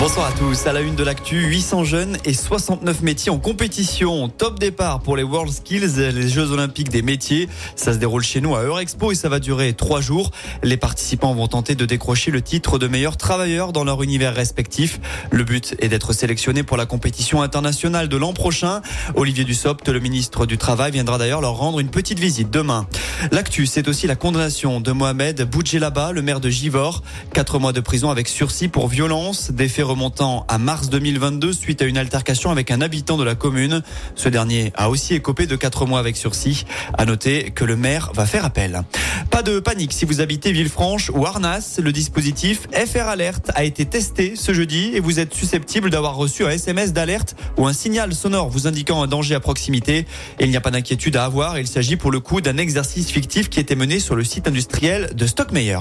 Bonsoir à tous. À la une de l'actu, 800 jeunes et 69 métiers en compétition. Top départ pour les World Skills, les Jeux Olympiques des métiers. Ça se déroule chez nous à Eurexpo et ça va durer trois jours. Les participants vont tenter de décrocher le titre de meilleurs travailleurs dans leur univers respectif. Le but est d'être sélectionnés pour la compétition internationale de l'an prochain. Olivier Dussopt, le ministre du Travail, viendra d'ailleurs leur rendre une petite visite demain. L'actu, c'est aussi la condamnation de Mohamed Boudjelaba, le maire de Givor. Quatre mois de prison avec sursis pour violence, faits remontant à mars 2022 suite à une altercation avec un habitant de la commune. Ce dernier a aussi écopé de quatre mois avec sursis. À noter que le maire va faire appel. Pas de panique si vous habitez Villefranche ou Arnas. Le dispositif FR Alert a été testé ce jeudi et vous êtes susceptible d'avoir reçu un SMS d'alerte ou un signal sonore vous indiquant un danger à proximité. Et il n'y a pas d'inquiétude à avoir. Il s'agit pour le coup d'un exercice fictif qui était mené sur le site industriel de Stockmeyer.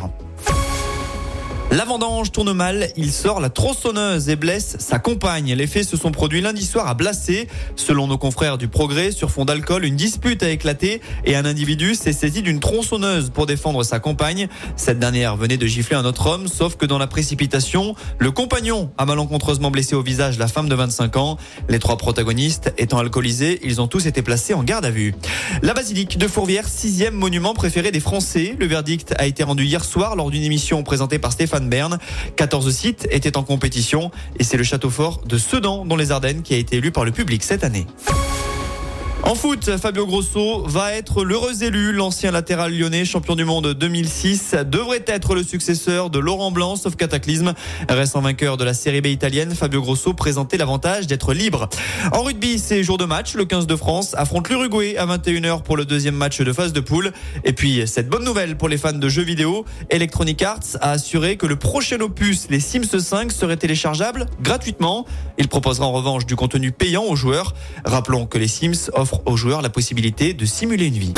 La vendange tourne mal, il sort la tronçonneuse et blesse sa compagne. Les faits se sont produits lundi soir à Blassé. Selon nos confrères du Progrès, sur fond d'alcool, une dispute a éclaté et un individu s'est saisi d'une tronçonneuse pour défendre sa compagne. Cette dernière venait de gifler un autre homme, sauf que dans la précipitation, le compagnon a malencontreusement blessé au visage la femme de 25 ans. Les trois protagonistes étant alcoolisés, ils ont tous été placés en garde à vue. La basilique de Fourvière, sixième monument préféré des Français. Le verdict a été rendu hier soir lors d'une émission présentée par Stéphane Bern. 14 sites étaient en compétition et c'est le château fort de Sedan dans les Ardennes qui a été élu par le public cette année. En foot, Fabio Grosso va être l'heureux élu. L'ancien latéral lyonnais, champion du monde 2006, devrait être le successeur de Laurent Blanc, sauf cataclysme. Restant vainqueur de la Série B italienne, Fabio Grosso présentait l'avantage d'être libre. En rugby, c'est jour de match. Le 15 de France affronte l'Uruguay à 21h pour le deuxième match de phase de poule. Et puis, cette bonne nouvelle pour les fans de jeux vidéo, Electronic Arts a assuré que le prochain opus, les Sims 5, serait téléchargeable gratuitement. Il proposera en revanche du contenu payant aux joueurs. Rappelons que les Sims offrent aux joueurs la possibilité de simuler une vie.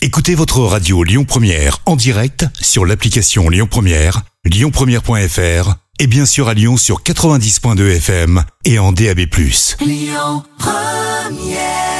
Écoutez votre radio Lyon Première en direct sur l'application Lyon Première, lyonpremière.fr et bien sûr à Lyon sur 90.2 FM et en DAB+. Lyon Première